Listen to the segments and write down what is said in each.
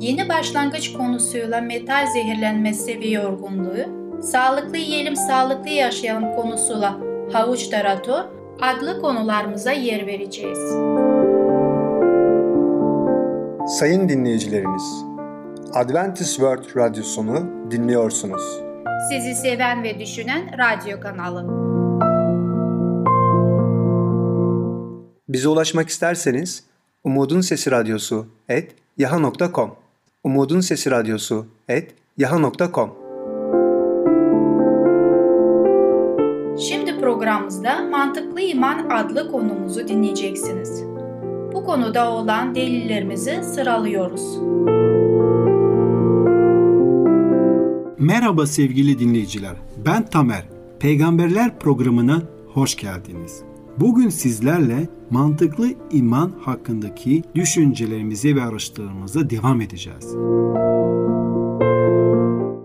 yeni başlangıç konusuyla metal zehirlenmesi ve yorgunluğu, sağlıklı yiyelim sağlıklı yaşayalım konusuyla havuç tarator adlı konularımıza yer vereceğiz. Sayın dinleyicilerimiz, Adventist World Radyosunu dinliyorsunuz. Sizi seven ve düşünen radyo kanalı. Bize ulaşmak isterseniz Umutun Sesi Radyosu et yaha.com Umutun Sesi Radyosu et yaha.com Şimdi programımızda Mantıklı İman adlı konumuzu dinleyeceksiniz. Bu konuda olan delillerimizi sıralıyoruz. Merhaba sevgili dinleyiciler. Ben Tamer. Peygamberler programına hoş geldiniz. Bugün sizlerle mantıklı iman hakkındaki düşüncelerimize ve araştırmalarımıza devam edeceğiz.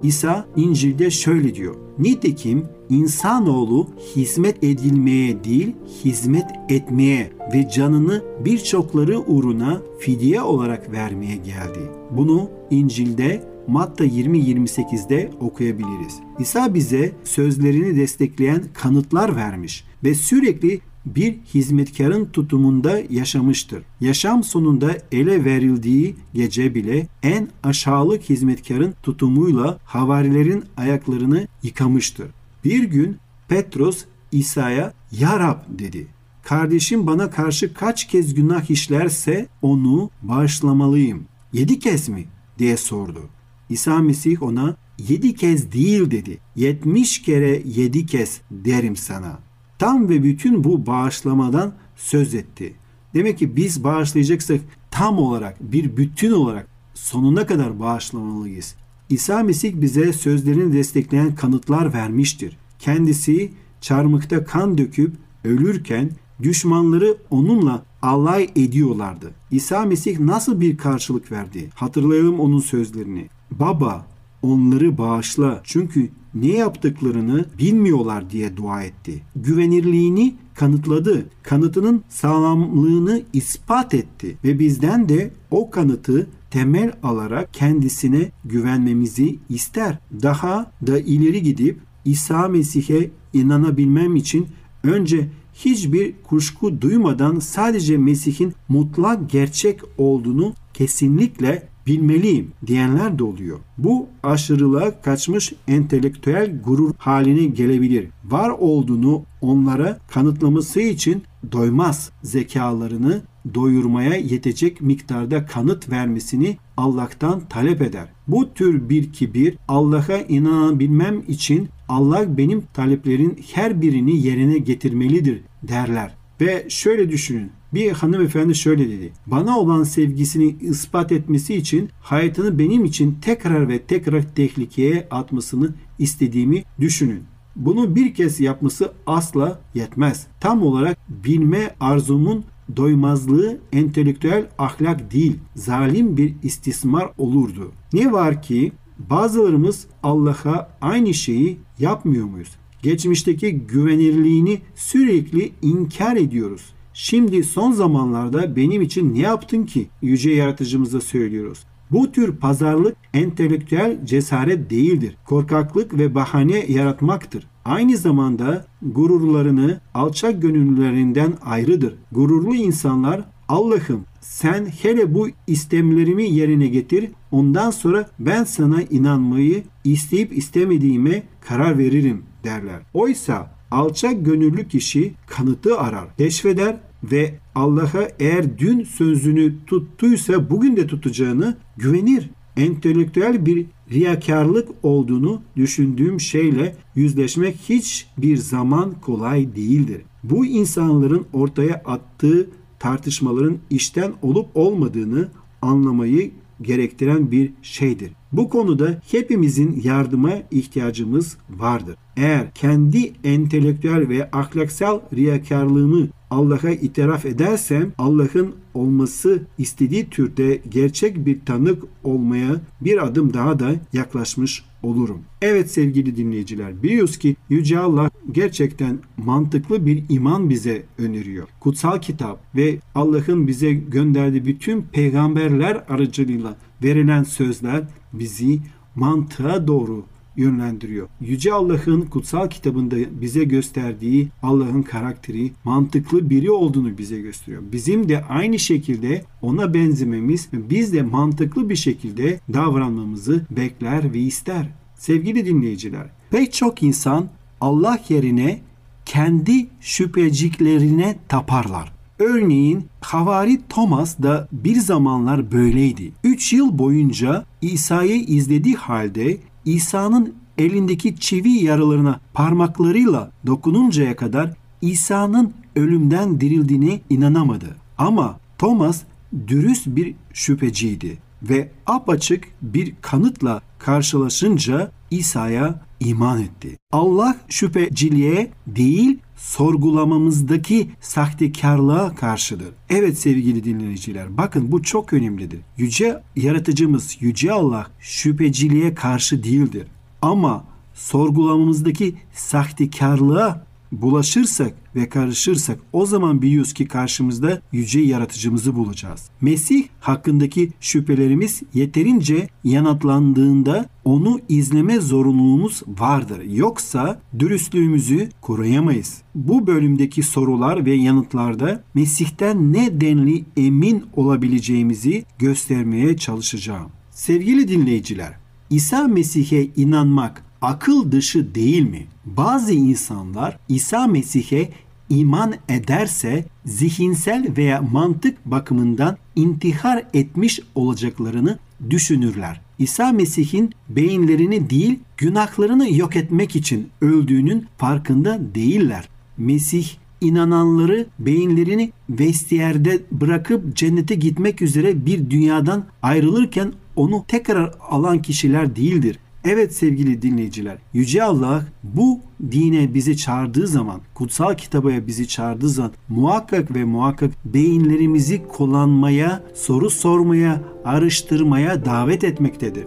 İsa İncil'de şöyle diyor. Nitekim insanoğlu hizmet edilmeye değil, hizmet etmeye ve canını birçokları uğruna fidye olarak vermeye geldi. Bunu İncil'de Matta 20-28'de okuyabiliriz. İsa bize sözlerini destekleyen kanıtlar vermiş ve sürekli bir hizmetkarın tutumunda yaşamıştır. Yaşam sonunda ele verildiği gece bile en aşağılık hizmetkarın tutumuyla havarilerin ayaklarını yıkamıştır. Bir gün Petros İsa'ya Ya Rab dedi. Kardeşim bana karşı kaç kez günah işlerse onu bağışlamalıyım. Yedi kez mi? diye sordu. İsa Mesih ona yedi kez değil dedi. Yetmiş kere yedi kez derim sana. Tam ve bütün bu bağışlamadan söz etti. Demek ki biz bağışlayacaksak tam olarak bir bütün olarak sonuna kadar bağışlamalıyız. İsa Mesih bize sözlerini destekleyen kanıtlar vermiştir. Kendisi çarmıkta kan döküp ölürken düşmanları onunla alay ediyorlardı. İsa Mesih nasıl bir karşılık verdi? Hatırlayalım onun sözlerini. Baba onları bağışla çünkü ne yaptıklarını bilmiyorlar diye dua etti. Güvenirliğini kanıtladı. Kanıtının sağlamlığını ispat etti ve bizden de o kanıtı temel alarak kendisine güvenmemizi ister. Daha da ileri gidip İsa Mesih'e inanabilmem için önce hiçbir kuşku duymadan sadece Mesih'in mutlak gerçek olduğunu kesinlikle bilmeliyim diyenler de oluyor. Bu aşırılığa kaçmış entelektüel gurur haline gelebilir. Var olduğunu onlara kanıtlaması için doymaz zekalarını doyurmaya yetecek miktarda kanıt vermesini Allah'tan talep eder. Bu tür bir kibir Allah'a inanabilmem için Allah benim taleplerin her birini yerine getirmelidir derler. Ve şöyle düşünün. Bir hanımefendi şöyle dedi. Bana olan sevgisini ispat etmesi için hayatını benim için tekrar ve tekrar tehlikeye atmasını istediğimi düşünün. Bunu bir kez yapması asla yetmez. Tam olarak bilme arzumun doymazlığı entelektüel ahlak değil, zalim bir istismar olurdu. Ne var ki bazılarımız Allah'a aynı şeyi yapmıyor muyuz? Geçmişteki güvenirliğini sürekli inkar ediyoruz. Şimdi son zamanlarda benim için ne yaptın ki? Yüce yaratıcımıza söylüyoruz. Bu tür pazarlık entelektüel cesaret değildir. Korkaklık ve bahane yaratmaktır. Aynı zamanda gururlarını alçak gönüllülerinden ayrıdır. Gururlu insanlar Allah'ım sen hele bu istemlerimi yerine getir ondan sonra ben sana inanmayı isteyip istemediğime karar veririm derler. Oysa alçak gönüllü kişi kanıtı arar, keşfeder ve Allah'a eğer dün sözünü tuttuysa bugün de tutacağını güvenir. Entelektüel bir riyakarlık olduğunu düşündüğüm şeyle yüzleşmek hiçbir zaman kolay değildir. Bu insanların ortaya attığı tartışmaların işten olup olmadığını anlamayı gerektiren bir şeydir. Bu konuda hepimizin yardıma ihtiyacımız vardır. Eğer kendi entelektüel ve ahlaksal riyakarlığımı Allah'a itiraf edersem Allah'ın olması istediği türde gerçek bir tanık olmaya bir adım daha da yaklaşmış olurum. Evet sevgili dinleyiciler biliyoruz ki Yüce Allah gerçekten mantıklı bir iman bize öneriyor. Kutsal kitap ve Allah'ın bize gönderdiği bütün peygamberler aracılığıyla verilen sözler bizi mantığa doğru yönlendiriyor. Yüce Allah'ın kutsal kitabında bize gösterdiği Allah'ın karakteri mantıklı biri olduğunu bize gösteriyor. Bizim de aynı şekilde ona benzememiz biz de mantıklı bir şekilde davranmamızı bekler ve ister. Sevgili dinleyiciler, pek çok insan Allah yerine kendi şüpheciklerine taparlar. Örneğin Havari Thomas da bir zamanlar böyleydi. 3 yıl boyunca İsa'yı izlediği halde İsa'nın elindeki çivi yaralarına parmaklarıyla dokununcaya kadar İsa'nın ölümden dirildiğine inanamadı. Ama Thomas dürüst bir şüpheciydi ve apaçık bir kanıtla karşılaşınca İsa'ya iman etti. Allah şüpheciliğe değil sorgulamamızdaki sahtekarlığa karşıdır. Evet sevgili dinleyiciler bakın bu çok önemlidir. Yüce yaratıcımız Yüce Allah şüpheciliğe karşı değildir. Ama sorgulamamızdaki sahtekarlığa bulaşırsak ve karışırsak o zaman biliyoruz ki karşımızda yüce yaratıcımızı bulacağız. Mesih hakkındaki şüphelerimiz yeterince yanıtlandığında onu izleme zorunluluğumuz vardır. Yoksa dürüstlüğümüzü koruyamayız. Bu bölümdeki sorular ve yanıtlarda Mesih'ten ne denli emin olabileceğimizi göstermeye çalışacağım. Sevgili dinleyiciler, İsa Mesih'e inanmak akıl dışı değil mi? Bazı insanlar İsa Mesih'e iman ederse zihinsel veya mantık bakımından intihar etmiş olacaklarını düşünürler. İsa Mesih'in beyinlerini değil günahlarını yok etmek için öldüğünün farkında değiller. Mesih inananları beyinlerini vestiyerde bırakıp cennete gitmek üzere bir dünyadan ayrılırken onu tekrar alan kişiler değildir. Evet sevgili dinleyiciler, Yüce Allah bu dine bizi çağırdığı zaman, kutsal kitabaya bizi çağırdığı zaman muhakkak ve muhakkak beyinlerimizi kullanmaya, soru sormaya, araştırmaya davet etmektedir.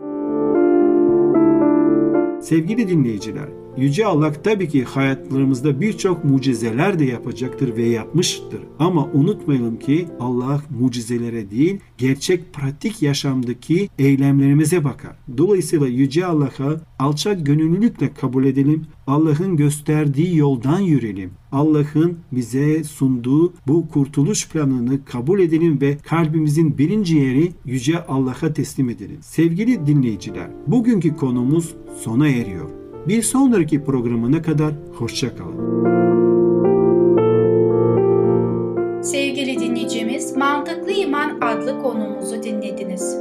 Sevgili dinleyiciler, Yüce Allah tabii ki hayatlarımızda birçok mucizeler de yapacaktır ve yapmıştır. Ama unutmayalım ki Allah mucizelere değil, gerçek pratik yaşamdaki eylemlerimize bakar. Dolayısıyla Yüce Allah'a alçak gönüllülükle kabul edelim. Allah'ın gösterdiği yoldan yürüyelim. Allah'ın bize sunduğu bu kurtuluş planını kabul edelim ve kalbimizin birinci yeri Yüce Allah'a teslim edelim. Sevgili dinleyiciler, bugünkü konumuz sona eriyor. Bir sonraki programına kadar hoşçakalın. Sevgili dinleyicimiz, Mantıklı İman adlı konumuzu dinlediniz.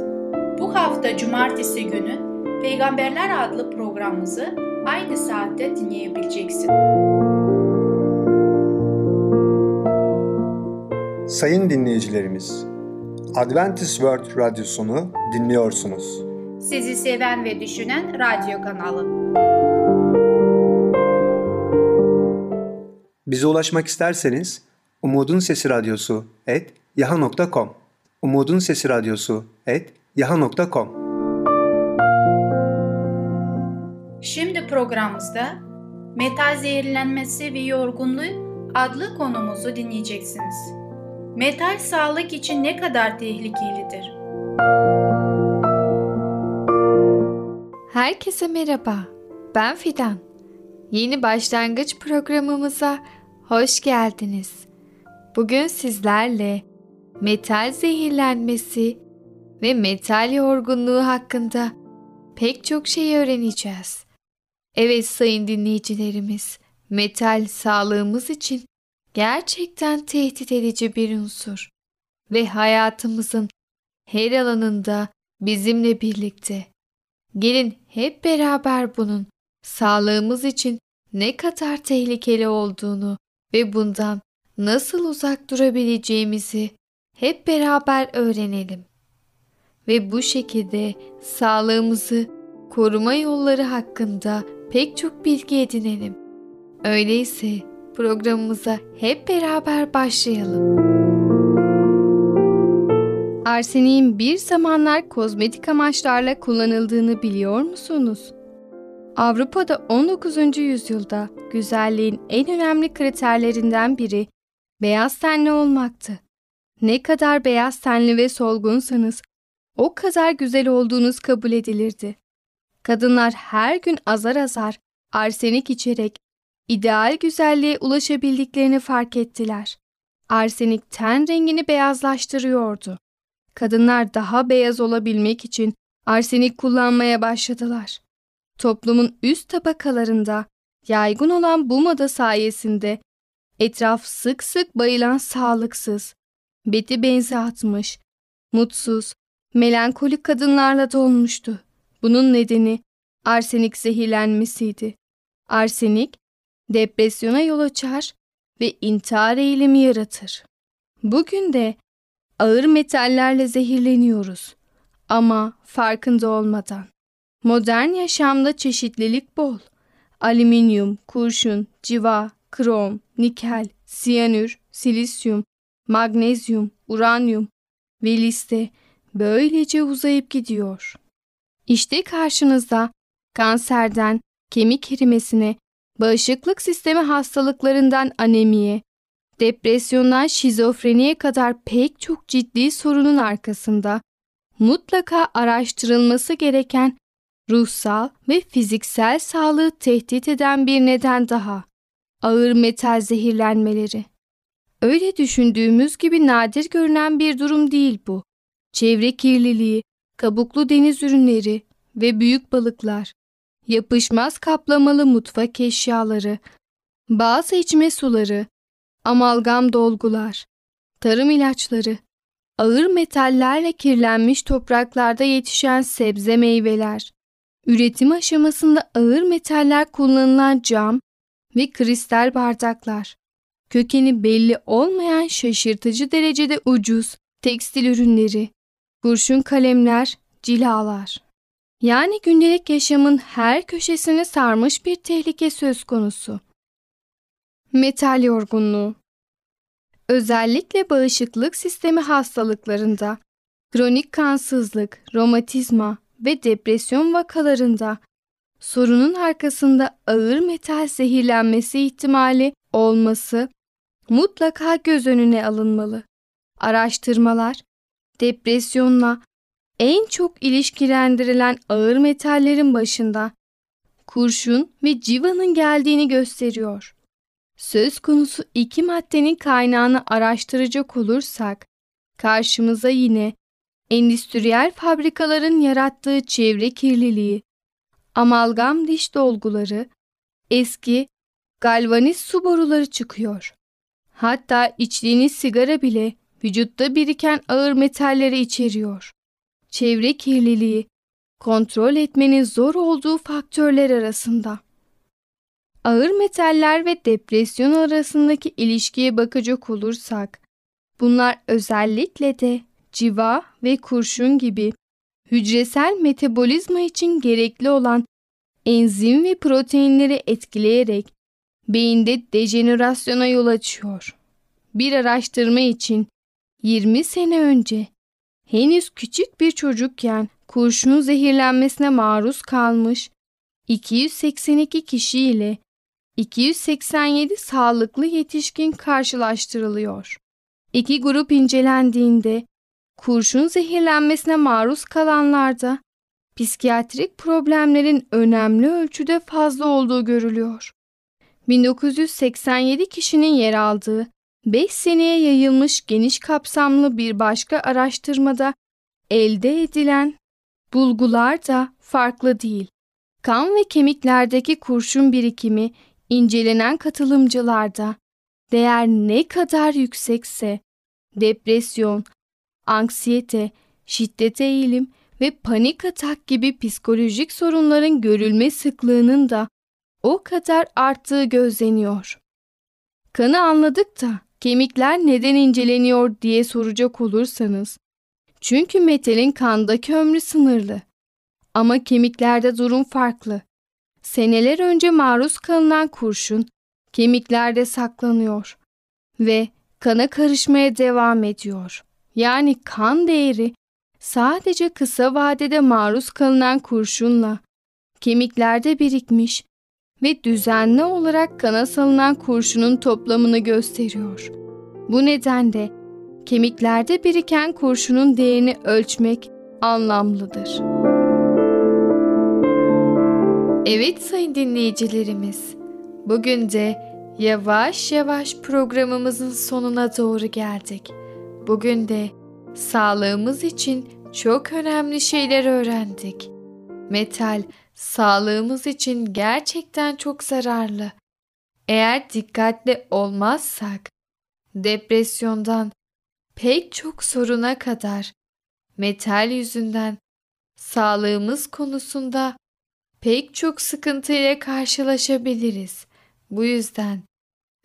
Bu hafta cumartesi günü Peygamberler adlı programımızı aynı saatte dinleyebileceksin. Sayın dinleyicilerimiz, Adventist World Radyosunu dinliyorsunuz. Sizi seven ve düşünen radyo kanalı. Bize ulaşmak isterseniz Umutun Sesi Radyosu et yaha.com Umutun Sesi Radyosu et yaha.com Şimdi programımızda metal zehirlenmesi ve yorgunluğu adlı konumuzu dinleyeceksiniz. Metal sağlık için ne kadar tehlikelidir? Herkese merhaba. Ben Fidan. Yeni başlangıç programımıza hoş geldiniz. Bugün sizlerle metal zehirlenmesi ve metal yorgunluğu hakkında pek çok şey öğreneceğiz. Evet sayın dinleyicilerimiz, metal sağlığımız için gerçekten tehdit edici bir unsur ve hayatımızın her alanında bizimle birlikte. Gelin hep beraber bunun sağlığımız için ne kadar tehlikeli olduğunu ve bundan nasıl uzak durabileceğimizi hep beraber öğrenelim. ve bu şekilde sağlığımızı koruma yolları hakkında pek çok bilgi edinelim. Öyleyse programımıza hep beraber başlayalım. Arsenik'in bir zamanlar kozmetik amaçlarla kullanıldığını biliyor musunuz? Avrupa'da 19. yüzyılda güzelliğin en önemli kriterlerinden biri beyaz tenli olmaktı. Ne kadar beyaz tenli ve solgunsanız o kadar güzel olduğunuz kabul edilirdi. Kadınlar her gün azar azar arsenik içerek ideal güzelliğe ulaşabildiklerini fark ettiler. Arsenik ten rengini beyazlaştırıyordu. Kadınlar daha beyaz olabilmek için arsenik kullanmaya başladılar. Toplumun üst tabakalarında yaygın olan bu moda sayesinde etraf sık sık bayılan sağlıksız, beti benzi atmış, mutsuz, melankolik kadınlarla dolmuştu. Bunun nedeni arsenik zehirlenmesiydi. Arsenik, depresyona yol açar ve intihar eğilimi yaratır. Bugün de ağır metallerle zehirleniyoruz ama farkında olmadan. Modern yaşamda çeşitlilik bol. Alüminyum, kurşun, civa, krom, nikel, siyanür, silisyum, magnezyum, uranyum ve liste böylece uzayıp gidiyor. İşte karşınızda kanserden kemik erimesine, bağışıklık sistemi hastalıklarından anemiye, depresyondan şizofreniye kadar pek çok ciddi sorunun arkasında mutlaka araştırılması gereken ruhsal ve fiziksel sağlığı tehdit eden bir neden daha. Ağır metal zehirlenmeleri. Öyle düşündüğümüz gibi nadir görünen bir durum değil bu. Çevre kirliliği, kabuklu deniz ürünleri ve büyük balıklar, yapışmaz kaplamalı mutfak eşyaları, bazı içme suları, amalgam dolgular, tarım ilaçları, ağır metallerle kirlenmiş topraklarda yetişen sebze meyveler, üretim aşamasında ağır metaller kullanılan cam ve kristal bardaklar, kökeni belli olmayan şaşırtıcı derecede ucuz tekstil ürünleri, kurşun kalemler, cilalar. Yani gündelik yaşamın her köşesini sarmış bir tehlike söz konusu. Metal yorgunluğu Özellikle bağışıklık sistemi hastalıklarında, kronik kansızlık, romatizma ve depresyon vakalarında sorunun arkasında ağır metal zehirlenmesi ihtimali olması mutlaka göz önüne alınmalı. Araştırmalar depresyonla en çok ilişkilendirilen ağır metallerin başında kurşun ve civanın geldiğini gösteriyor. Söz konusu iki maddenin kaynağını araştıracak olursak karşımıza yine endüstriyel fabrikaların yarattığı çevre kirliliği, amalgam diş dolguları, eski galvaniz su boruları çıkıyor. Hatta içtiğiniz sigara bile vücutta biriken ağır metalleri içeriyor. Çevre kirliliği, kontrol etmenin zor olduğu faktörler arasında. Ağır metaller ve depresyon arasındaki ilişkiye bakacak olursak, bunlar özellikle de civa ve kurşun gibi hücresel metabolizma için gerekli olan enzim ve proteinleri etkileyerek beyinde dejenerasyona yol açıyor. Bir araştırma için 20 sene önce henüz küçük bir çocukken kurşun zehirlenmesine maruz kalmış 282 kişi ile 287 sağlıklı yetişkin karşılaştırılıyor. İki grup incelendiğinde kurşun zehirlenmesine maruz kalanlarda psikiyatrik problemlerin önemli ölçüde fazla olduğu görülüyor. 1987 kişinin yer aldığı 5 seneye yayılmış geniş kapsamlı bir başka araştırmada elde edilen bulgular da farklı değil. Kan ve kemiklerdeki kurşun birikimi incelenen katılımcılarda değer ne kadar yüksekse depresyon, anksiyete, şiddete eğilim ve panik atak gibi psikolojik sorunların görülme sıklığının da o kadar arttığı gözleniyor. Kanı anladık da kemikler neden inceleniyor diye soracak olursanız, Çünkü metalin kandaki ömrü sınırlı. Ama kemiklerde durum farklı. Seneler önce maruz kalınan kurşun kemiklerde saklanıyor ve kana karışmaya devam ediyor. Yani kan değeri sadece kısa vadede maruz kalınan kurşunla kemiklerde birikmiş ve düzenli olarak kana salınan kurşunun toplamını gösteriyor. Bu nedenle kemiklerde biriken kurşunun değerini ölçmek anlamlıdır. Evet sayın dinleyicilerimiz, bugün de yavaş yavaş programımızın sonuna doğru geldik. Bugün de sağlığımız için çok önemli şeyler öğrendik. Metal sağlığımız için gerçekten çok zararlı. Eğer dikkatli olmazsak depresyondan pek çok soruna kadar metal yüzünden sağlığımız konusunda pek çok sıkıntıyla karşılaşabiliriz. Bu yüzden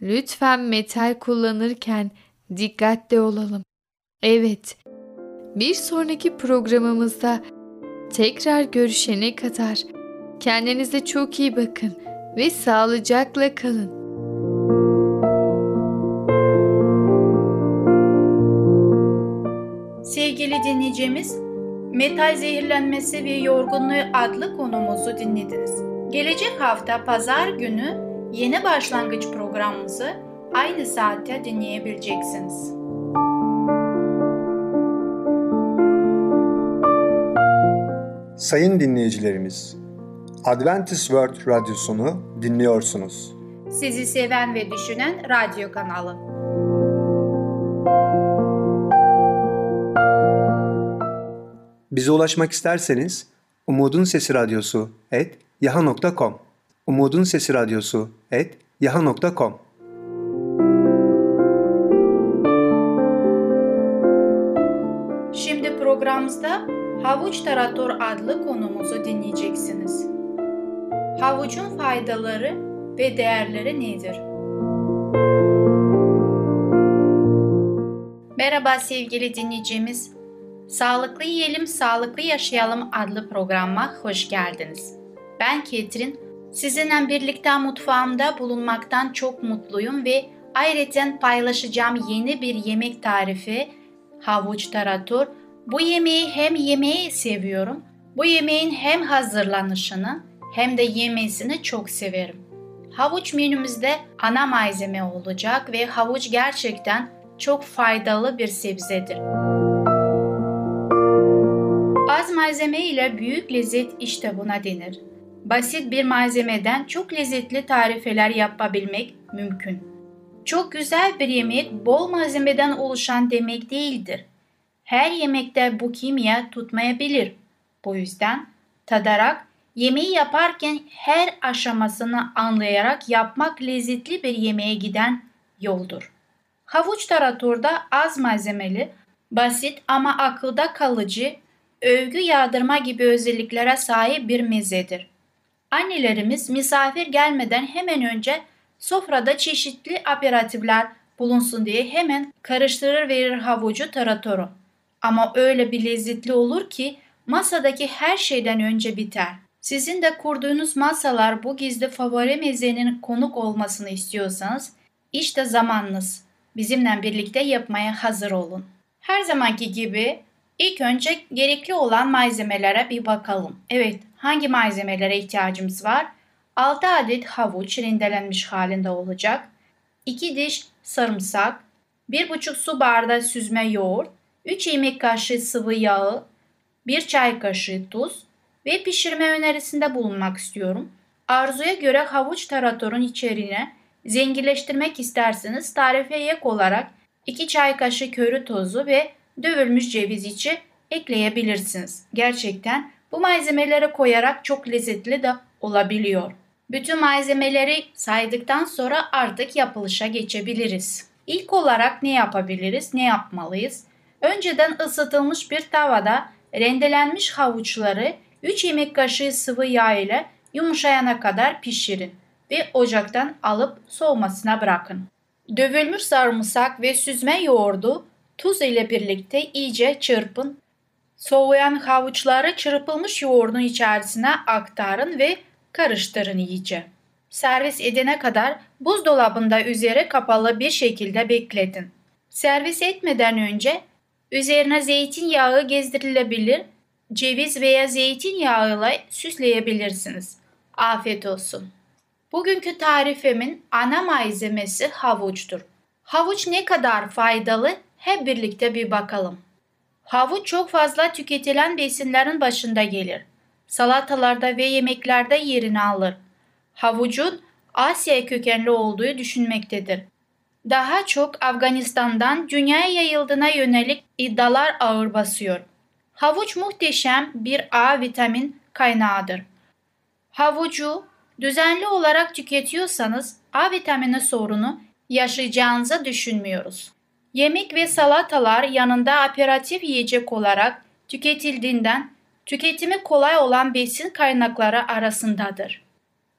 lütfen metal kullanırken dikkatli olalım. Evet, bir sonraki programımızda tekrar görüşene kadar kendinize çok iyi bakın ve sağlıcakla kalın. Sevgili dinleyicimiz, metal zehirlenmesi ve yorgunluğu adlı konumuzu dinlediniz. Gelecek hafta pazar günü yeni başlangıç programımızı aynı saatte dinleyebileceksiniz. Sayın dinleyicilerimiz, Adventist World Radyosunu dinliyorsunuz. Sizi seven ve düşünen radyo kanalı. Bize ulaşmak isterseniz Umutun Sesi Radyosu et yaha.com Umutun Sesi Radyosu et yaha.com Şimdi programımızda Havuç Tarator adlı konumuzu dinleyeceksiniz. Havucun faydaları ve değerleri nedir? Merhaba sevgili dinleyicimiz. Sağlıklı Yiyelim, Sağlıklı Yaşayalım adlı programa hoş geldiniz. Ben Ketrin. Sizinle birlikte mutfağımda bulunmaktan çok mutluyum ve ayrıca paylaşacağım yeni bir yemek tarifi havuç tarator. Bu yemeği hem yemeği seviyorum, bu yemeğin hem hazırlanışını hem de yemesini çok severim. Havuç menümüzde ana malzeme olacak ve havuç gerçekten çok faydalı bir sebzedir. Az malzeme ile büyük lezzet işte buna denir. Basit bir malzemeden çok lezzetli tarifeler yapabilmek mümkün. Çok güzel bir yemek bol malzemeden oluşan demek değildir. Her yemekte bu kimya tutmayabilir. Bu yüzden tadarak, yemeği yaparken her aşamasını anlayarak yapmak lezzetli bir yemeğe giden yoldur. Havuç taratorda az malzemeli, basit ama akılda kalıcı, övgü yağdırma gibi özelliklere sahip bir mezedir. Annelerimiz misafir gelmeden hemen önce sofrada çeşitli aperatifler bulunsun diye hemen karıştırır verir havucu taratoru. Ama öyle bir lezzetli olur ki masadaki her şeyden önce biter. Sizin de kurduğunuz masalar bu gizli favori mezenin konuk olmasını istiyorsanız işte zamanınız. Bizimle birlikte yapmaya hazır olun. Her zamanki gibi ilk önce gerekli olan malzemelere bir bakalım. Evet, hangi malzemelere ihtiyacımız var? 6 adet havuç rendelenmiş halinde olacak. 2 diş sarımsak, 1,5 su bardağı süzme yoğurt, 3 yemek kaşığı sıvı yağı, 1 çay kaşığı tuz ve pişirme önerisinde bulunmak istiyorum. Arzuya göre havuç taratorun içeriğine zenginleştirmek isterseniz tarife ek olarak 2 çay kaşığı köri tozu ve dövülmüş ceviz içi ekleyebilirsiniz. Gerçekten bu malzemeleri koyarak çok lezzetli de olabiliyor. Bütün malzemeleri saydıktan sonra artık yapılışa geçebiliriz. İlk olarak ne yapabiliriz, ne yapmalıyız? Önceden ısıtılmış bir tavada rendelenmiş havuçları 3 yemek kaşığı sıvı yağ ile yumuşayana kadar pişirin ve ocaktan alıp soğumasına bırakın. Dövülmüş sarımsak ve süzme yoğurdu tuz ile birlikte iyice çırpın Soğuyan havuçları çırpılmış yoğurdun içerisine aktarın ve karıştırın iyice. Servis edene kadar buzdolabında üzeri kapalı bir şekilde bekletin. Servis etmeden önce üzerine zeytinyağı gezdirilebilir, ceviz veya zeytinyağıyla süsleyebilirsiniz. Afiyet olsun. Bugünkü tarifimin ana malzemesi havuçtur. Havuç ne kadar faydalı hep birlikte bir bakalım. Havuç çok fazla tüketilen besinlerin başında gelir. Salatalarda ve yemeklerde yerini alır. Havucun Asya kökenli olduğu düşünmektedir. Daha çok Afganistan'dan dünyaya yayıldığına yönelik iddialar ağır basıyor. Havuç muhteşem bir A vitamin kaynağıdır. Havucu düzenli olarak tüketiyorsanız A vitamini sorunu yaşayacağınızı düşünmüyoruz. Yemek ve salatalar yanında aperatif yiyecek olarak tüketildiğinden tüketimi kolay olan besin kaynakları arasındadır.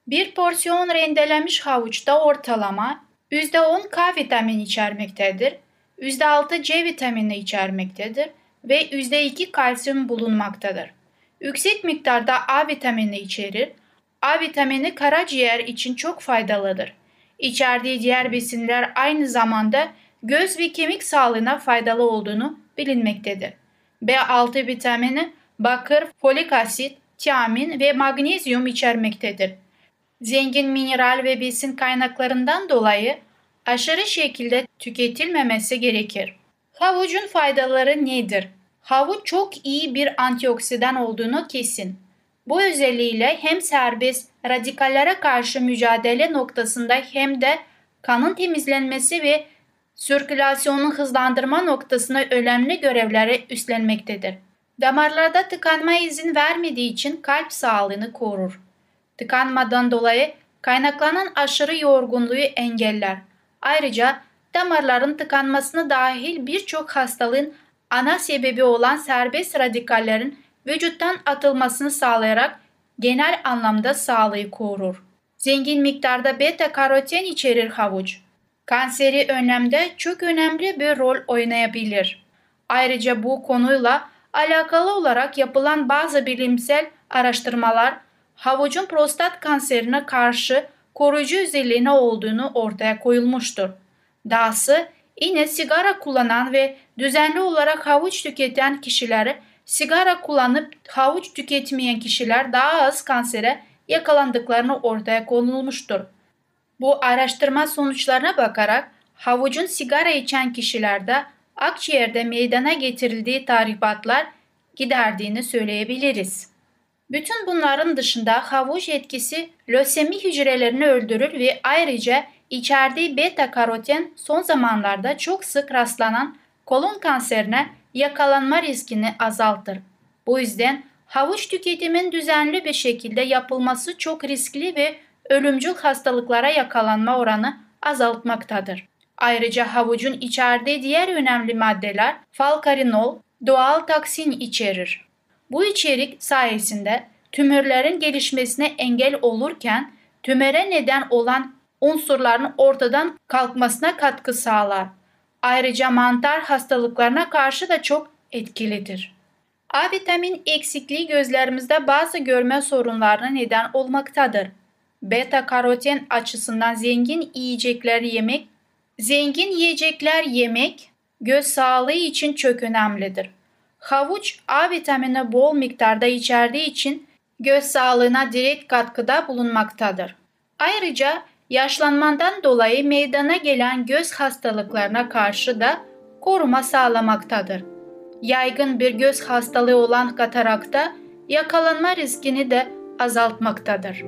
Bir porsiyon rendelenmiş havuçta ortalama %10 K vitamini içermektedir, %6 C vitamini içermektedir ve %2 kalsiyum bulunmaktadır. Yüksek miktarda A vitamini içerir. A vitamini karaciğer için çok faydalıdır. İçerdiği diğer besinler aynı zamanda göz ve kemik sağlığına faydalı olduğunu bilinmektedir. B6 vitamini bakır, folik asit, tiamin ve magnezyum içermektedir. Zengin mineral ve besin kaynaklarından dolayı aşırı şekilde tüketilmemesi gerekir. Havucun faydaları nedir? Havuç çok iyi bir antioksidan olduğunu kesin. Bu özelliğiyle hem serbest radikallere karşı mücadele noktasında hem de kanın temizlenmesi ve sirkülasyonu hızlandırma noktasında önemli görevleri üstlenmektedir. Damarlarda tıkanma izin vermediği için kalp sağlığını korur. Tıkanmadan dolayı kaynaklanan aşırı yorgunluğu engeller. Ayrıca damarların tıkanmasına dahil birçok hastalığın ana sebebi olan serbest radikallerin vücuttan atılmasını sağlayarak genel anlamda sağlığı korur. Zengin miktarda beta karoten içerir havuç. Kanseri önlemde çok önemli bir rol oynayabilir. Ayrıca bu konuyla alakalı olarak yapılan bazı bilimsel araştırmalar havucun prostat kanserine karşı koruyucu özelliğine olduğunu ortaya koyulmuştur. Dahası yine sigara kullanan ve düzenli olarak havuç tüketen kişileri sigara kullanıp havuç tüketmeyen kişiler daha az kansere yakalandıklarını ortaya konulmuştur. Bu araştırma sonuçlarına bakarak havucun sigara içen kişilerde akciğerde meydana getirildiği tahribatlar giderdiğini söyleyebiliriz. Bütün bunların dışında havuç etkisi lösemi hücrelerini öldürür ve ayrıca içerdiği beta karoten son zamanlarda çok sık rastlanan kolon kanserine yakalanma riskini azaltır. Bu yüzden havuç tüketimin düzenli bir şekilde yapılması çok riskli ve ölümcül hastalıklara yakalanma oranı azaltmaktadır. Ayrıca havucun içerdiği diğer önemli maddeler falkarinol, doğal taksin içerir. Bu içerik sayesinde tümörlerin gelişmesine engel olurken tümöre neden olan unsurların ortadan kalkmasına katkı sağlar. Ayrıca mantar hastalıklarına karşı da çok etkilidir. A vitamin eksikliği gözlerimizde bazı görme sorunlarına neden olmaktadır. Beta karoten açısından zengin yiyecekler yemek, zengin yiyecekler yemek göz sağlığı için çok önemlidir. Havuç A vitamini bol miktarda içerdiği için göz sağlığına direkt katkıda bulunmaktadır. Ayrıca yaşlanmadan dolayı meydana gelen göz hastalıklarına karşı da koruma sağlamaktadır. Yaygın bir göz hastalığı olan katarakta yakalanma riskini de azaltmaktadır.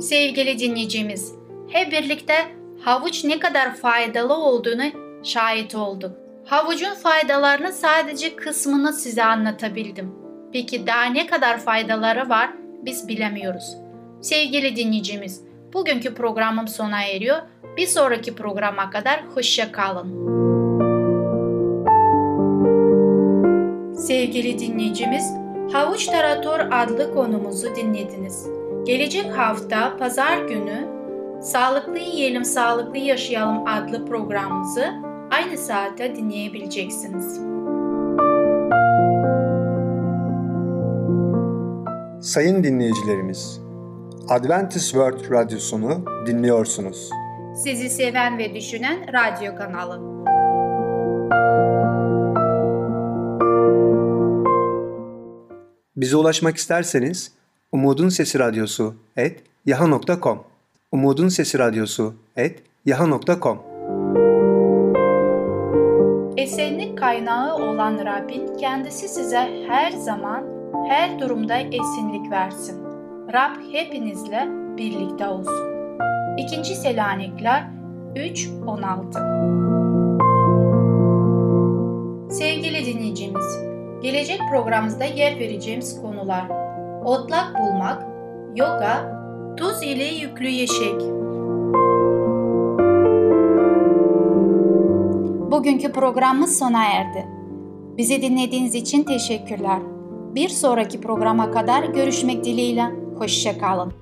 Sevgili dinleyicimiz, hep birlikte havuç ne kadar faydalı olduğunu şahit olduk. Havucun faydalarını sadece kısmını size anlatabildim. Peki daha ne kadar faydaları var biz bilemiyoruz. Sevgili dinleyicimiz, bugünkü programım sona eriyor. Bir sonraki programa kadar hoşça kalın. Sevgili dinleyicimiz, Havuç Tarator adlı konumuzu dinlediniz. Gelecek hafta pazar günü Sağlıklı Yiyelim Sağlıklı Yaşayalım adlı programımızı aynı saate dinleyebileceksiniz. Sayın dinleyicilerimiz, Adventist World Radyosunu dinliyorsunuz. Sizi seven ve düşünen radyo kanalı. Bize ulaşmak isterseniz Umutun Sesi Radyosu et yaha.com Umutun Sesi Radyosu et yaha.com Esenlik kaynağı olan Rabbin kendisi size her zaman, her durumda esinlik versin. Rab hepinizle birlikte olsun. 2. Selanikler 3.16 Sevgili dinleyicimiz, gelecek programımızda yer vereceğimiz konular Otlak bulmak, yoga, tuz ile yüklü yeşek. Bugünkü programımız sona erdi. Bizi dinlediğiniz için teşekkürler. Bir sonraki programa kadar görüşmek dileğiyle. Hoşçakalın.